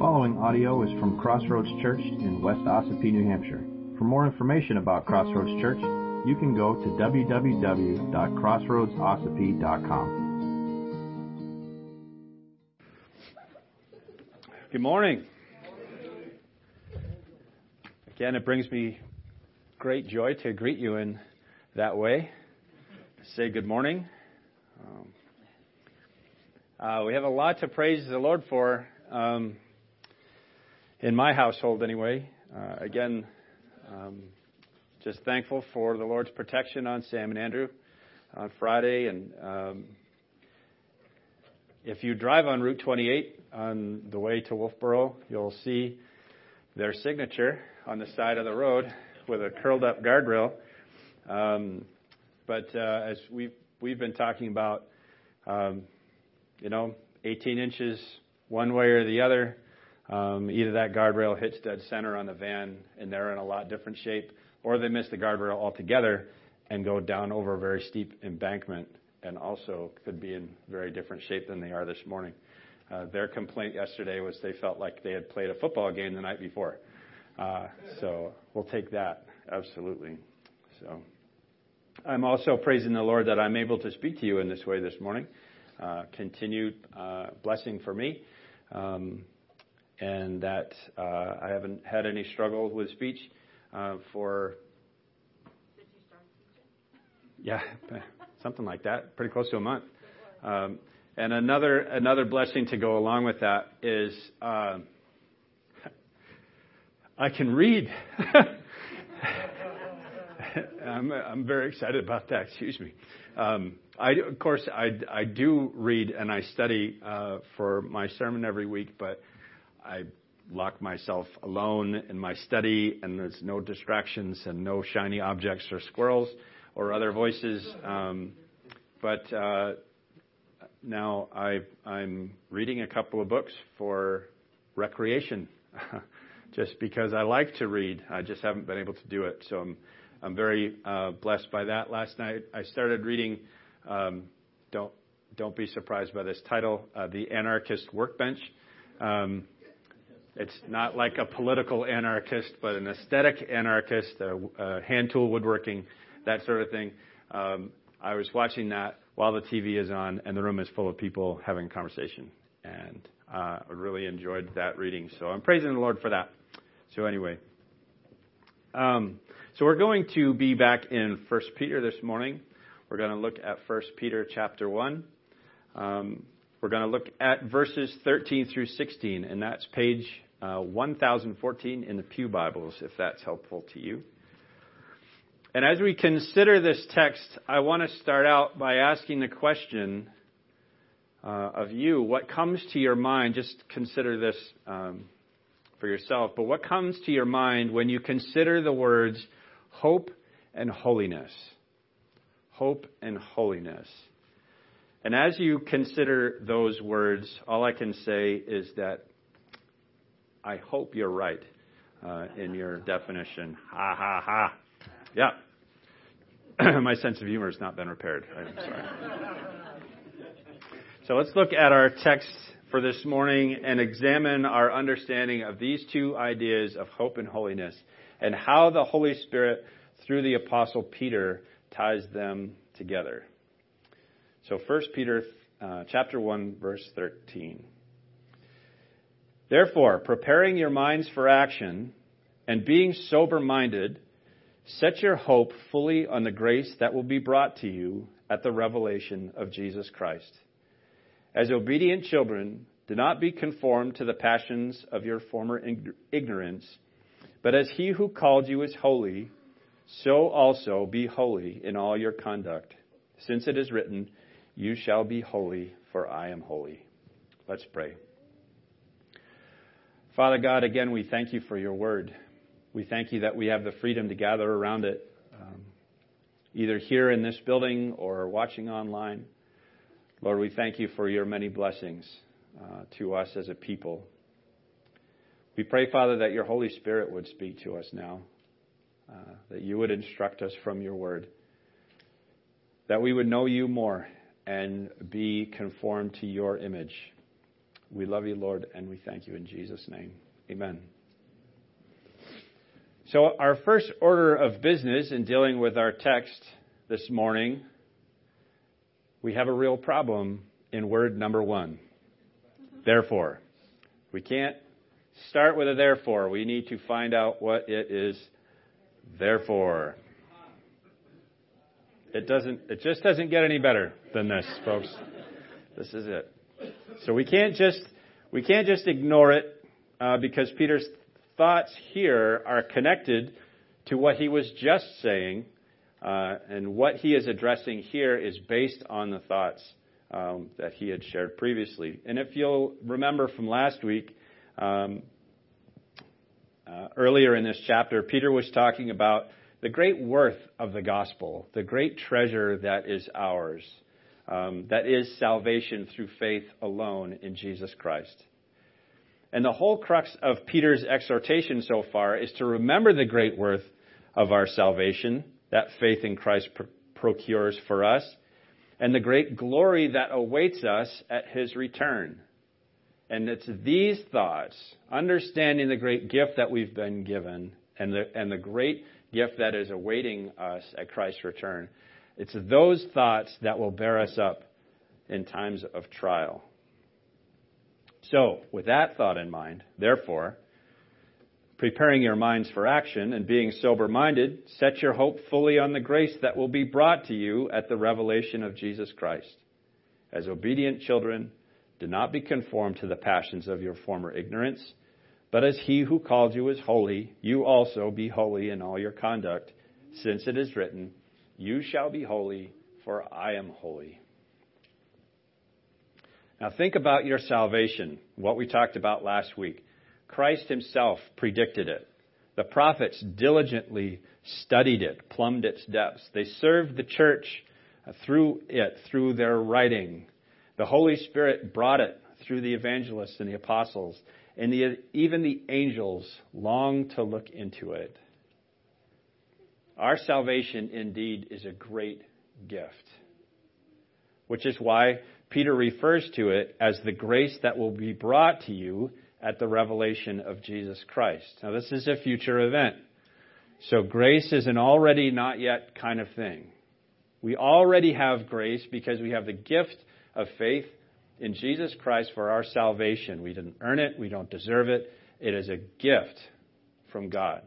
following audio is from Crossroads Church in West Ossipee, New Hampshire. For more information about Crossroads Church, you can go to www.crossroadsossipee.com. Good morning. Again, it brings me great joy to greet you in that way. Say good morning. Um, uh, we have a lot to praise the Lord for, um, in my household anyway. Uh, again, um, just thankful for the Lord's protection on Sam and Andrew on Friday. And um, if you drive on Route 28 on the way to Wolfeboro, you'll see their signature on the side of the road with a curled up guardrail. Um, but uh, as we've we've been talking about, um, you know, 18 inches one way or the other. Um, either that guardrail hits dead center on the van and they're in a lot different shape, or they miss the guardrail altogether and go down over a very steep embankment and also could be in very different shape than they are this morning. Uh, their complaint yesterday was they felt like they had played a football game the night before. Uh, so we'll take that, absolutely. So I'm also praising the Lord that I'm able to speak to you in this way this morning. Uh, continued uh, blessing for me. Um, and that uh, I haven't had any struggle with speech uh, for. Yeah, something like that. Pretty close to a month. Um, and another another blessing to go along with that is uh, I can read. I'm I'm very excited about that. Excuse me. Um, I of course I I do read and I study uh, for my sermon every week, but I lock myself alone in my study, and there's no distractions and no shiny objects or squirrels or other voices. Um, but uh, now I, I'm reading a couple of books for recreation, just because I like to read. I just haven't been able to do it, so I'm I'm very uh, blessed by that. Last night I started reading. Um, don't don't be surprised by this title, uh, "The Anarchist Workbench." Um, it's not like a political anarchist, but an aesthetic anarchist, a, a hand tool woodworking, that sort of thing. Um, I was watching that while the TV is on, and the room is full of people having conversation, and uh, I really enjoyed that reading. So I'm praising the Lord for that. So anyway, um, so we're going to be back in First Peter this morning. We're going to look at First Peter chapter one. Um, we're going to look at verses 13 through 16, and that's page uh, 1014 in the Pew Bibles, if that's helpful to you. And as we consider this text, I want to start out by asking the question uh, of you what comes to your mind? Just consider this um, for yourself, but what comes to your mind when you consider the words hope and holiness? Hope and holiness. And as you consider those words, all I can say is that I hope you're right uh, in your definition. Ha ha ha. Yeah. My sense of humor has not been repaired. I'm sorry. so let's look at our text for this morning and examine our understanding of these two ideas of hope and holiness and how the Holy Spirit, through the Apostle Peter, ties them together. So 1 Peter uh, chapter 1 verse 13. Therefore, preparing your minds for action and being sober-minded, set your hope fully on the grace that will be brought to you at the revelation of Jesus Christ. As obedient children, do not be conformed to the passions of your former ignorance, but as he who called you is holy, so also be holy in all your conduct, since it is written, you shall be holy, for I am holy. Let's pray. Father God, again, we thank you for your word. We thank you that we have the freedom to gather around it, um, either here in this building or watching online. Lord, we thank you for your many blessings uh, to us as a people. We pray, Father, that your Holy Spirit would speak to us now, uh, that you would instruct us from your word, that we would know you more and be conformed to your image. We love you, Lord, and we thank you in Jesus' name. Amen. So, our first order of business in dealing with our text this morning, we have a real problem in word number one. Therefore. We can't start with a therefore. We need to find out what it is therefore. It doesn't, it just doesn't get any better than this, folks. This is it. So we can't just, we can't just ignore it, uh, because Peter's thoughts here are connected to what he was just saying, uh, and what he is addressing here is based on the thoughts um, that he had shared previously. And if you'll remember from last week, um, uh, earlier in this chapter, Peter was talking about the great worth of the gospel, the great treasure that is ours, um, that is salvation through faith alone in Jesus Christ. And the whole crux of Peter's exhortation so far is to remember the great worth of our salvation that faith in Christ pr- procures for us and the great glory that awaits us at his return. And it's these thoughts, understanding the great gift that we've been given and the, and the great gift that is awaiting us at Christ's return, it's those thoughts that will bear us up in times of trial. So, with that thought in mind, therefore, preparing your minds for action and being sober minded, set your hope fully on the grace that will be brought to you at the revelation of Jesus Christ. As obedient children, do not be conformed to the passions of your former ignorance, but as he who called you is holy, you also be holy in all your conduct, since it is written, You shall be holy, for I am holy. Now think about your salvation, what we talked about last week. Christ himself predicted it. The prophets diligently studied it, plumbed its depths. They served the church through it, through their writing. The Holy Spirit brought it through the evangelists and the apostles. And the, even the angels long to look into it. Our salvation indeed is a great gift, which is why Peter refers to it as the grace that will be brought to you at the revelation of Jesus Christ. Now, this is a future event. So, grace is an already not yet kind of thing. We already have grace because we have the gift of faith in Jesus Christ for our salvation. We didn't earn it, we don't deserve it. It is a gift from God.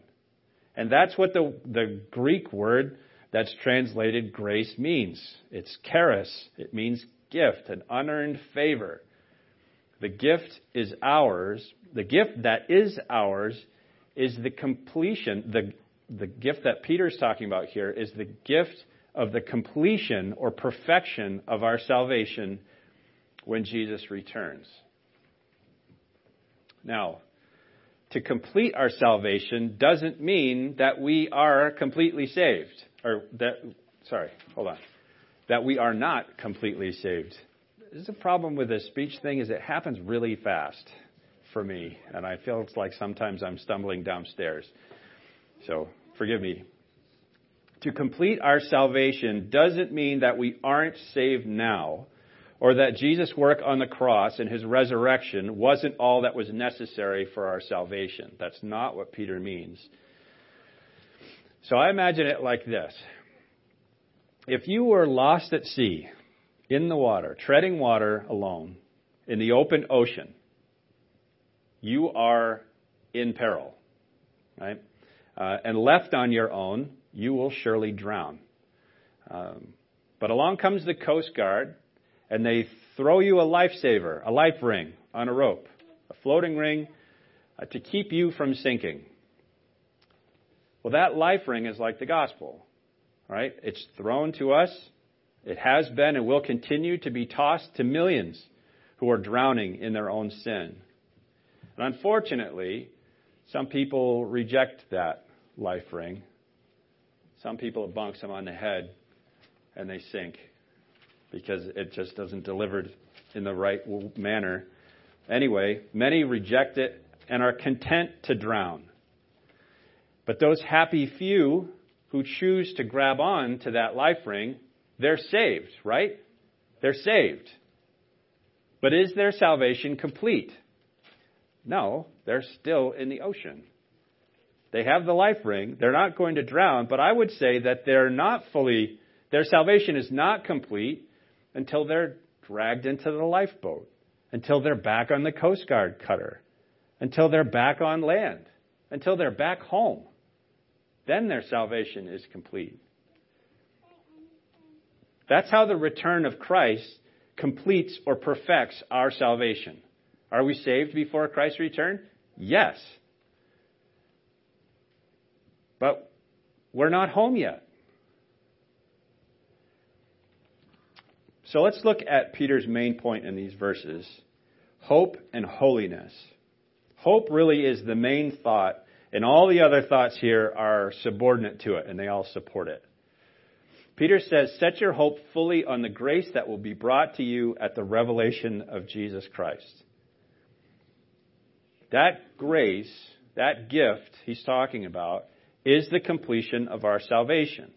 And that's what the, the Greek word that's translated grace means. It's charis, it means gift, an unearned favor. The gift is ours. The gift that is ours is the completion. The, the gift that Peter's talking about here is the gift of the completion or perfection of our salvation when Jesus returns. Now, to complete our salvation doesn't mean that we are completely saved. Or that, sorry, hold on that we are not completely saved. There's a problem with this speech thing is it happens really fast for me, and I feel it's like sometimes I'm stumbling downstairs. So forgive me. To complete our salvation doesn't mean that we aren't saved now, or that Jesus' work on the cross and his resurrection wasn't all that was necessary for our salvation. That's not what Peter means. So I imagine it like this if you were lost at sea, in the water, treading water alone, in the open ocean, you are in peril, right? Uh, and left on your own, you will surely drown. Um, but along comes the Coast Guard, and they throw you a lifesaver, a life ring on a rope, a floating ring uh, to keep you from sinking. Well, that life ring is like the gospel. Right? It's thrown to us. It has been and will continue to be tossed to millions who are drowning in their own sin. And unfortunately, some people reject that life ring. Some people it bunks them on the head and they sink because it just doesn't deliver in the right manner. Anyway, many reject it and are content to drown. But those happy few who choose to grab on to that life ring, they're saved, right? They're saved. But is their salvation complete? No, they're still in the ocean. They have the life ring. They're not going to drown, but I would say that they're not fully, their salvation is not complete until they're dragged into the lifeboat, until they're back on the Coast Guard cutter, until they're back on land, until they're back home. Then their salvation is complete. That's how the return of Christ completes or perfects our salvation. Are we saved before Christ's return? Yes. But we're not home yet. So let's look at Peter's main point in these verses hope and holiness. Hope really is the main thought, and all the other thoughts here are subordinate to it, and they all support it. Peter says, Set your hope fully on the grace that will be brought to you at the revelation of Jesus Christ. That grace, that gift he's talking about, is the completion of our salvation.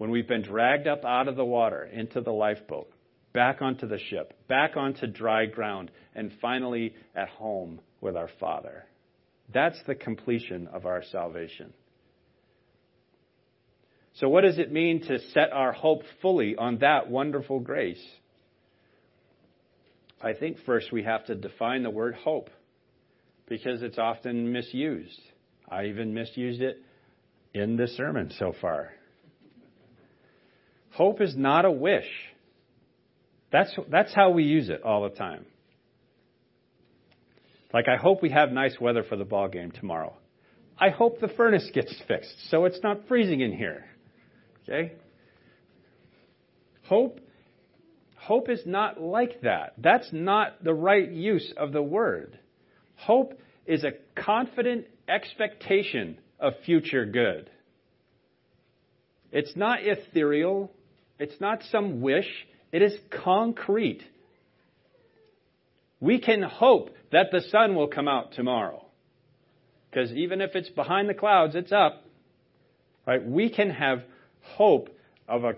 When we've been dragged up out of the water into the lifeboat, back onto the ship, back onto dry ground, and finally at home with our Father. That's the completion of our salvation. So, what does it mean to set our hope fully on that wonderful grace? I think first we have to define the word hope because it's often misused. I even misused it in this sermon so far. Hope is not a wish. That's, that's how we use it all the time. Like, I hope we have nice weather for the ball game tomorrow. I hope the furnace gets fixed so it's not freezing in here. Okay? Hope hope is not like that. That's not the right use of the word. Hope is a confident expectation of future good. It's not ethereal. It's not some wish. It is concrete. We can hope that the sun will come out tomorrow. Because even if it's behind the clouds, it's up. Right? We can have hope of a,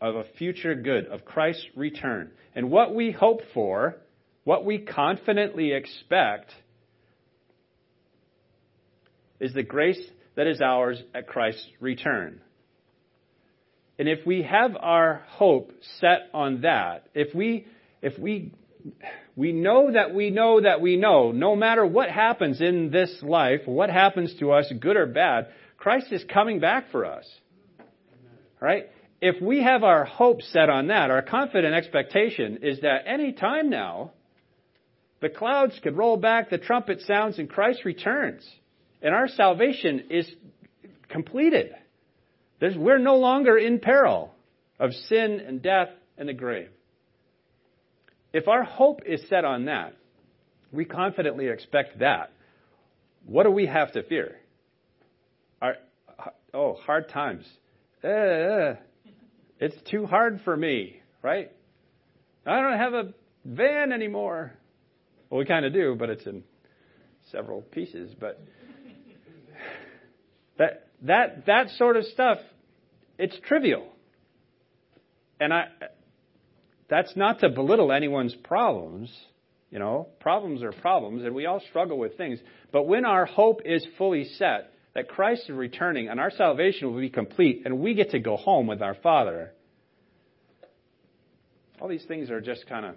of a future good, of Christ's return. And what we hope for, what we confidently expect, is the grace that is ours at Christ's return. And if we have our hope set on that, if we, if we, we know that we know that we know, no matter what happens in this life, what happens to us, good or bad, Christ is coming back for us. Right? If we have our hope set on that, our confident expectation is that any time now, the clouds could roll back, the trumpet sounds, and Christ returns. And our salvation is completed. There's, we're no longer in peril of sin and death and the grave. If our hope is set on that, we confidently expect that. What do we have to fear? Our, oh, hard times. Uh, it's too hard for me, right? I don't have a van anymore. Well, we kind of do, but it's in several pieces. But that that that sort of stuff, it's trivial. And I that's not to belittle anyone's problems. You know, problems are problems, and we all struggle with things. But when our hope is fully set that Christ is returning and our salvation will be complete, and we get to go home with our Father, all these things are just kind of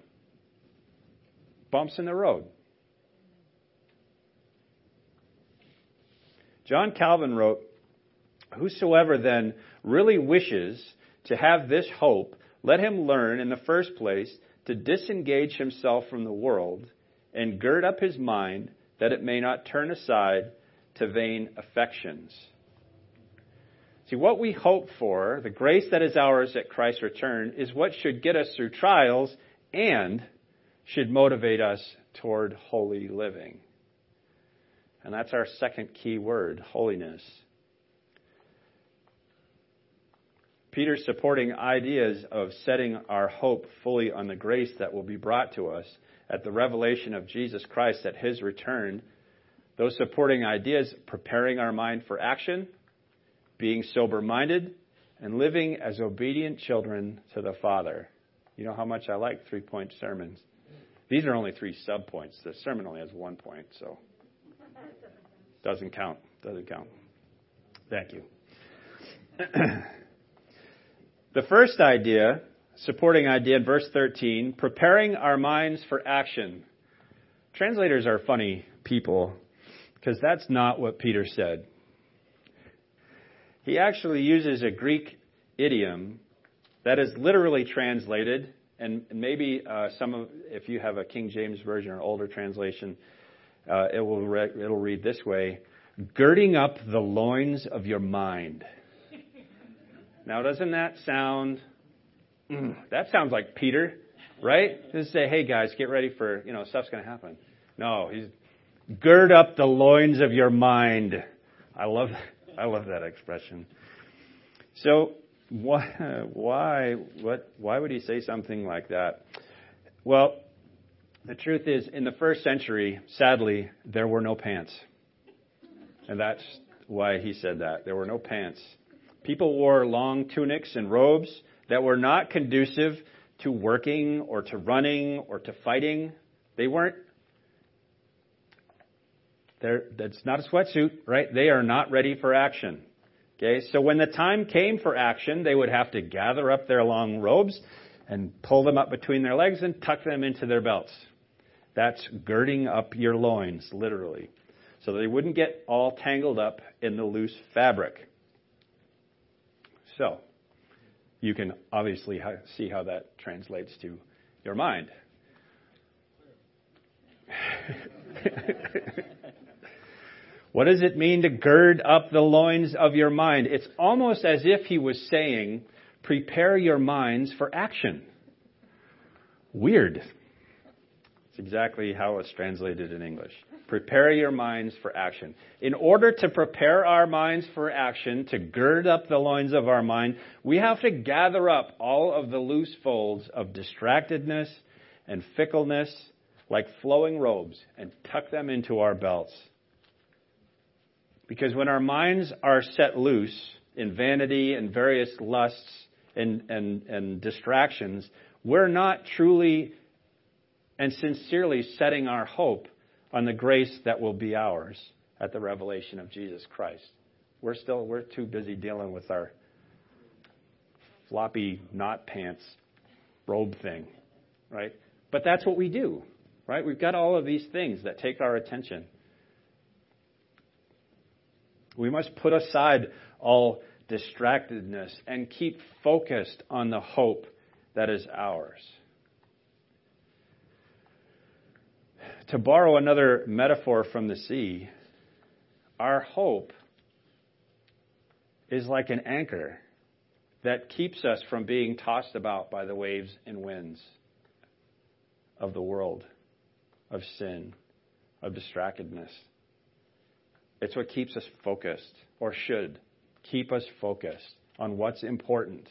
bumps in the road. John Calvin wrote, Whosoever then really wishes to have this hope, let him learn in the first place to disengage himself from the world and gird up his mind that it may not turn aside to vain affections. See, what we hope for, the grace that is ours at Christ's return, is what should get us through trials and should motivate us toward holy living. And that's our second key word holiness. Peter's supporting ideas of setting our hope fully on the grace that will be brought to us at the revelation of Jesus Christ at his return. Those supporting ideas, preparing our mind for action, being sober minded, and living as obedient children to the Father. You know how much I like three point sermons. These are only three sub points. The sermon only has one point, so doesn't count. Doesn't count. Thank you. the first idea, supporting idea in verse 13, preparing our minds for action. Translators are funny people because that's not what Peter said. He actually uses a Greek idiom that is literally translated, and maybe uh, some of, if you have a King James version or older translation, uh, it will re- it'll read this way: girding up the loins of your mind. Now, doesn't that sound? Mm, that sounds like Peter, right? Just say, "Hey guys, get ready for you know stuff's going to happen." No, he's gird up the loins of your mind. I love I love that expression. So why, why, what, why would he say something like that? Well, the truth is, in the first century, sadly, there were no pants. And that's why he said that. There were no pants. People wore long tunics and robes that were not conducive to working or to running or to fighting. They weren't. That's not a sweatsuit, right? They are not ready for action. Okay, so when the time came for action, they would have to gather up their long robes and pull them up between their legs and tuck them into their belts. That's girding up your loins, literally. So they wouldn't get all tangled up in the loose fabric. So, you can obviously see how that translates to your mind. What does it mean to gird up the loins of your mind? It's almost as if he was saying, prepare your minds for action. Weird. It's exactly how it's translated in English. Prepare your minds for action. In order to prepare our minds for action, to gird up the loins of our mind, we have to gather up all of the loose folds of distractedness and fickleness like flowing robes and tuck them into our belts. Because when our minds are set loose in vanity and various lusts and, and, and distractions, we're not truly and sincerely setting our hope on the grace that will be ours at the revelation of Jesus Christ. We're still we're too busy dealing with our floppy knot pants robe thing, right? But that's what we do, right? We've got all of these things that take our attention. We must put aside all distractedness and keep focused on the hope that is ours. To borrow another metaphor from the sea, our hope is like an anchor that keeps us from being tossed about by the waves and winds of the world, of sin, of distractedness. It's what keeps us focused, or should keep us focused on what's important.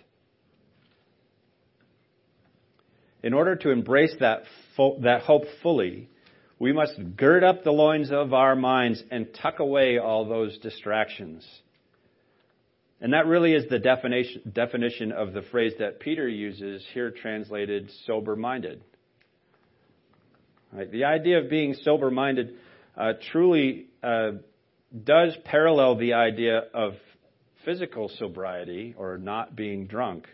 In order to embrace that, fo- that hope fully, we must gird up the loins of our minds and tuck away all those distractions. And that really is the definition, definition of the phrase that Peter uses here translated sober minded. Right? The idea of being sober minded uh, truly uh, does parallel the idea of physical sobriety or not being drunk.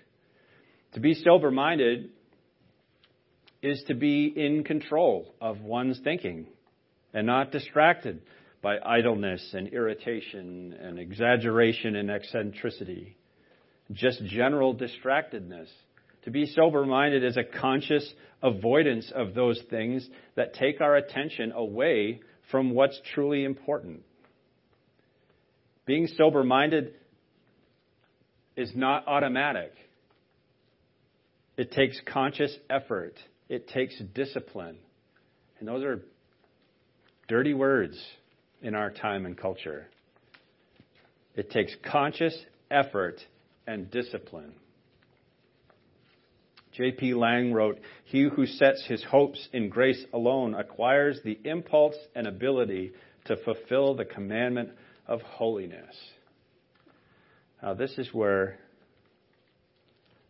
To be sober minded is to be in control of one's thinking and not distracted by idleness and irritation and exaggeration and eccentricity, just general distractedness. To be sober minded is a conscious avoidance of those things that take our attention away from what's truly important. Being sober minded is not automatic. It takes conscious effort. It takes discipline. And those are dirty words in our time and culture. It takes conscious effort and discipline. J.P. Lange wrote, He who sets his hopes in grace alone acquires the impulse and ability to fulfill the commandment of holiness. Now this is where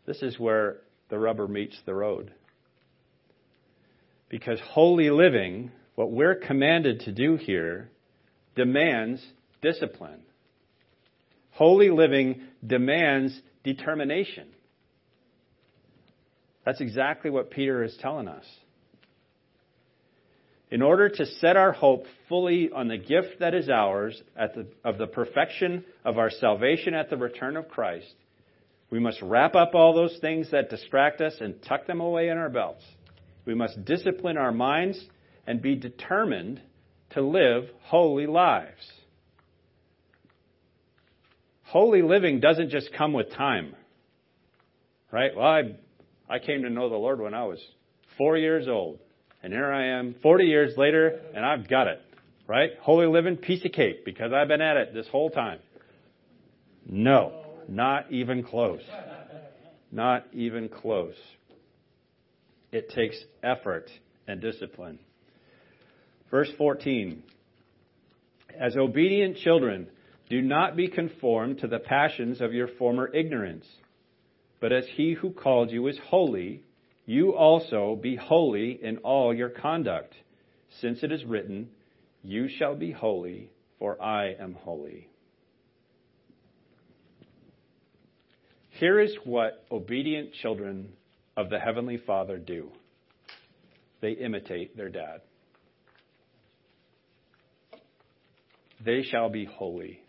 this is where the rubber meets the road. Because holy living, what we're commanded to do here, demands discipline. Holy living demands determination. That's exactly what Peter is telling us. In order to set our hope fully on the gift that is ours the, of the perfection of our salvation at the return of Christ, we must wrap up all those things that distract us and tuck them away in our belts. We must discipline our minds and be determined to live holy lives. Holy living doesn't just come with time. Right? Well, I, I came to know the Lord when I was four years old. And here I am 40 years later, and I've got it. Right? Holy living, piece of cake, because I've been at it this whole time. No, not even close. Not even close. It takes effort and discipline. Verse 14 As obedient children, do not be conformed to the passions of your former ignorance, but as he who called you is holy, you also be holy in all your conduct, since it is written, You shall be holy, for I am holy. Here is what obedient children of the Heavenly Father do they imitate their dad. They shall be holy,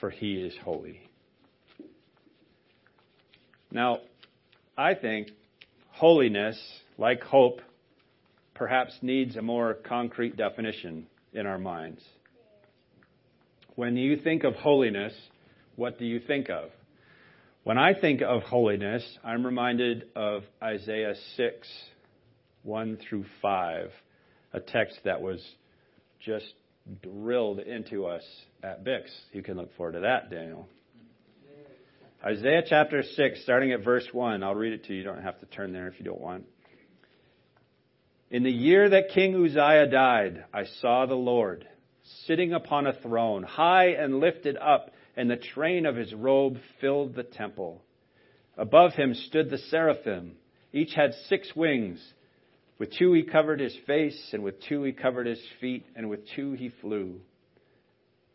for he is holy. Now, I think Holiness, like hope, perhaps needs a more concrete definition in our minds. When you think of holiness, what do you think of? When I think of holiness, I'm reminded of Isaiah 6, 1 through 5, a text that was just drilled into us at Bix. You can look forward to that, Daniel. Isaiah chapter 6, starting at verse 1. I'll read it to you. You don't have to turn there if you don't want. In the year that King Uzziah died, I saw the Lord sitting upon a throne, high and lifted up, and the train of his robe filled the temple. Above him stood the seraphim. Each had six wings. With two he covered his face, and with two he covered his feet, and with two he flew.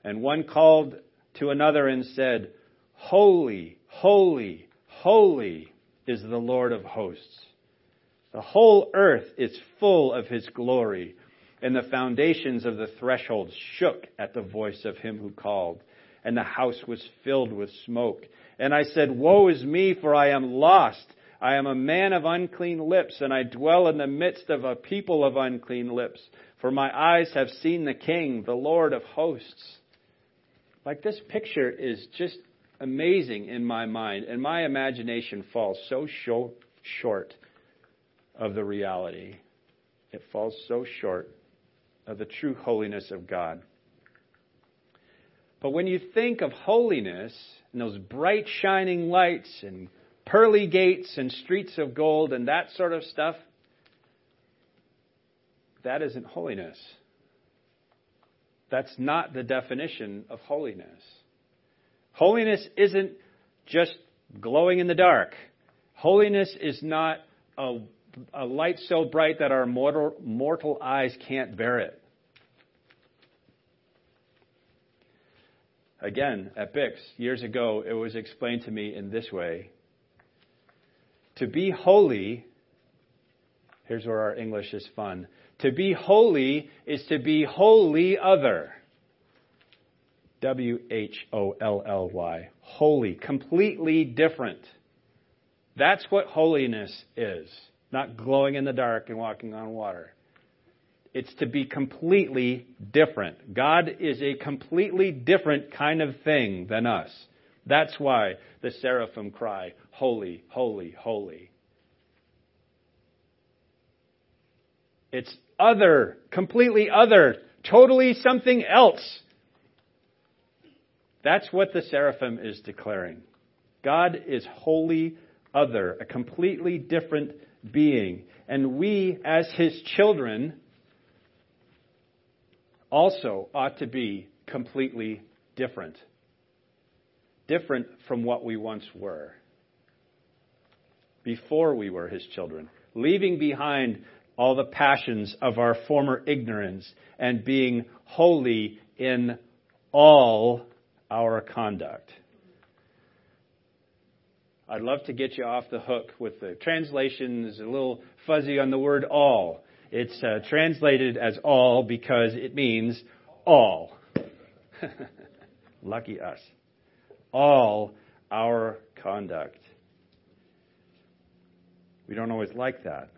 And one called to another and said, Holy, holy, holy is the Lord of hosts. The whole earth is full of his glory, and the foundations of the threshold shook at the voice of him who called, and the house was filled with smoke. And I said, Woe is me, for I am lost. I am a man of unclean lips, and I dwell in the midst of a people of unclean lips. For my eyes have seen the King, the Lord of hosts. Like this picture is just amazing in my mind, and my imagination falls so short of the reality. It falls so short of the true holiness of God. But when you think of holiness and those bright shining lights and pearly gates and streets of gold and that sort of stuff, that isn't holiness. That's not the definition of holiness. Holiness isn't just glowing in the dark. Holiness is not a, a light so bright that our mortal, mortal eyes can't bear it. Again, at Bix, years ago, it was explained to me in this way. To be holy, here's where our English is fun. To be holy is to be wholly other. W H O L L Y. Holy. Completely different. That's what holiness is. Not glowing in the dark and walking on water. It's to be completely different. God is a completely different kind of thing than us. That's why the seraphim cry, Holy, holy, holy. It's other, completely other, totally something else. That's what the seraphim is declaring. God is wholly other, a completely different being. And we, as his children, also ought to be completely different. Different from what we once were. Before we were his children. Leaving behind all the passions of our former ignorance and being holy in all our conduct. I'd love to get you off the hook with the translation is a little fuzzy on the word all. It's uh, translated as all because it means all. Lucky us. All our conduct. We don't always like that.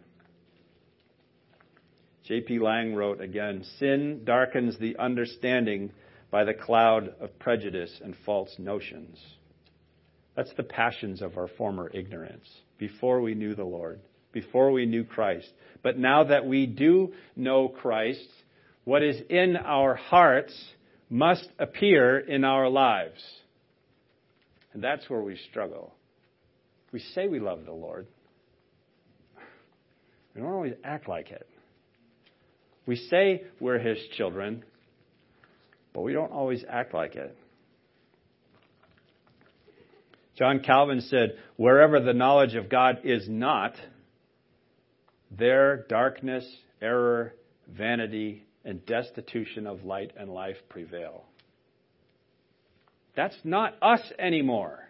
J.P. Lange wrote again Sin darkens the understanding by the cloud of prejudice and false notions. That's the passions of our former ignorance before we knew the Lord, before we knew Christ. But now that we do know Christ, what is in our hearts must appear in our lives. And that's where we struggle. We say we love the Lord, we don't always act like it. We say we're His children, but we don't always act like it. John Calvin said, Wherever the knowledge of God is not, there darkness, error, vanity, and destitution of light and life prevail. That's not us anymore.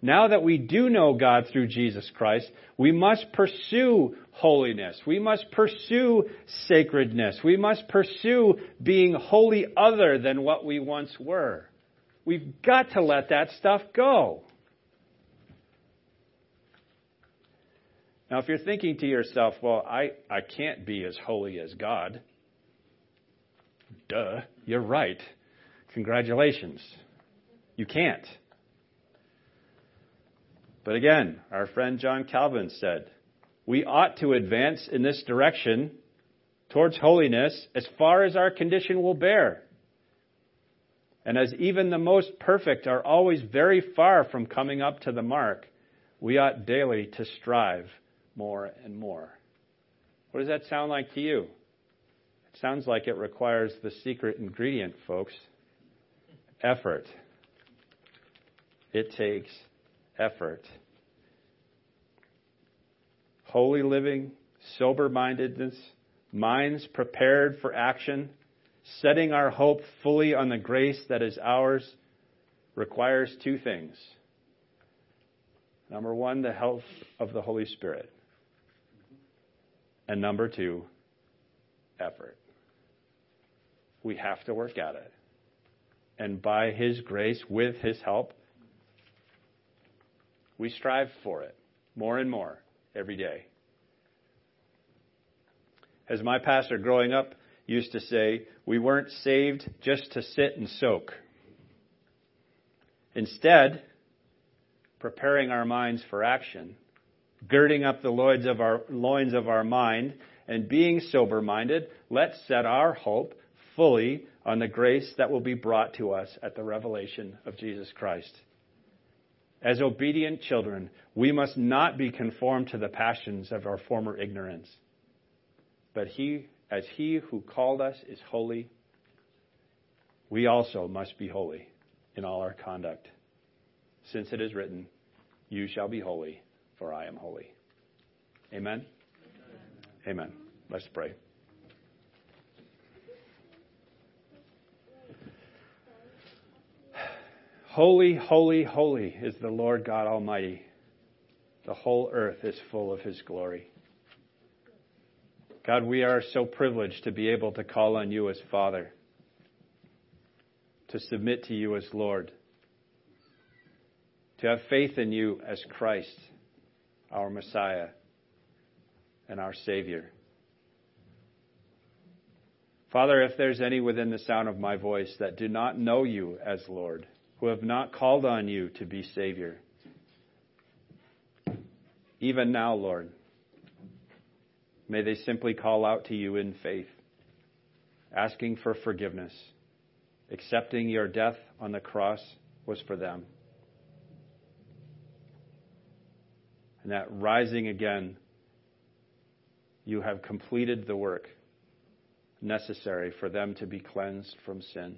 Now that we do know God through Jesus Christ, we must pursue holiness. We must pursue sacredness. We must pursue being wholly other than what we once were. We've got to let that stuff go. Now, if you're thinking to yourself, well, I, I can't be as holy as God, duh, you're right. Congratulations. You can't. But again, our friend John Calvin said, we ought to advance in this direction towards holiness as far as our condition will bear. And as even the most perfect are always very far from coming up to the mark, we ought daily to strive more and more. What does that sound like to you? It sounds like it requires the secret ingredient, folks effort. It takes effort. Holy living, sober mindedness, minds prepared for action, setting our hope fully on the grace that is ours requires two things. Number one, the help of the Holy Spirit. And number two, effort. We have to work at it. And by His grace, with His help, we strive for it more and more every day. As my pastor growing up used to say, we weren't saved just to sit and soak. Instead, preparing our minds for action, girding up the loins of our, loins of our mind, and being sober minded, let's set our hope fully on the grace that will be brought to us at the revelation of Jesus Christ. As obedient children, we must not be conformed to the passions of our former ignorance. But he, as he who called us is holy, we also must be holy in all our conduct. Since it is written, You shall be holy, for I am holy. Amen? Amen. Amen. Let's pray. Holy, holy, holy is the Lord God Almighty. The whole earth is full of His glory. God, we are so privileged to be able to call on you as Father, to submit to you as Lord, to have faith in you as Christ, our Messiah and our Savior. Father, if there's any within the sound of my voice that do not know you as Lord, who have not called on you to be Savior. Even now, Lord, may they simply call out to you in faith, asking for forgiveness, accepting your death on the cross was for them. And that rising again, you have completed the work necessary for them to be cleansed from sin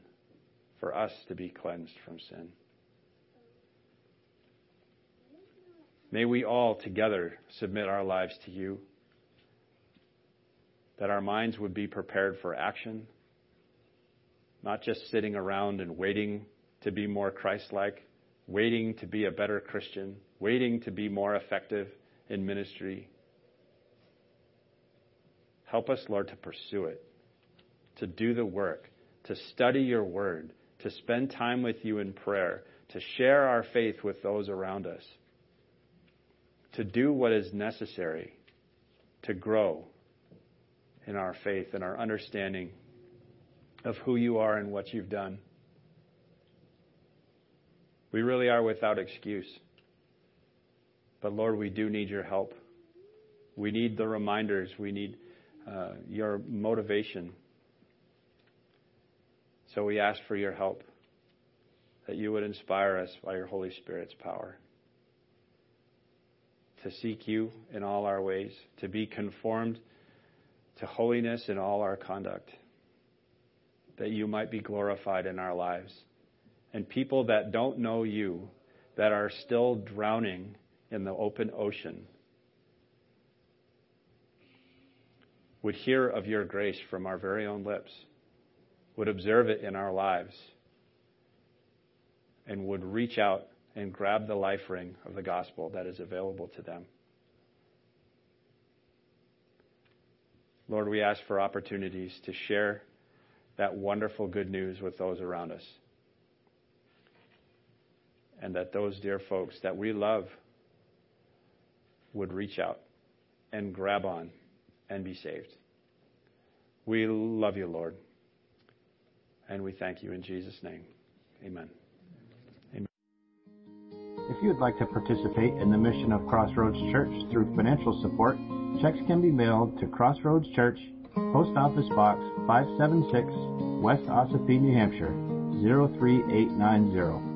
for us to be cleansed from sin. May we all together submit our lives to you, that our minds would be prepared for action, not just sitting around and waiting to be more Christ like, waiting to be a better Christian, waiting to be more effective in ministry. Help us, Lord, to pursue it, to do the work, to study your word, to spend time with you in prayer, to share our faith with those around us, to do what is necessary to grow in our faith and our understanding of who you are and what you've done. We really are without excuse. But Lord, we do need your help. We need the reminders. We need uh, your motivation. So we ask for your help, that you would inspire us by your Holy Spirit's power to seek you in all our ways, to be conformed to holiness in all our conduct, that you might be glorified in our lives. And people that don't know you, that are still drowning in the open ocean, would hear of your grace from our very own lips, would observe it in our lives, and would reach out and grab the life ring of the gospel that is available to them. Lord, we ask for opportunities to share that wonderful good news with those around us. And that those dear folks that we love would reach out and grab on and be saved. We love you, Lord. And we thank you in Jesus' name. Amen. Amen. If you would like to participate in the mission of Crossroads Church through financial support, checks can be mailed to Crossroads Church, Post Office Box 576, West Ossipee, New Hampshire 03890.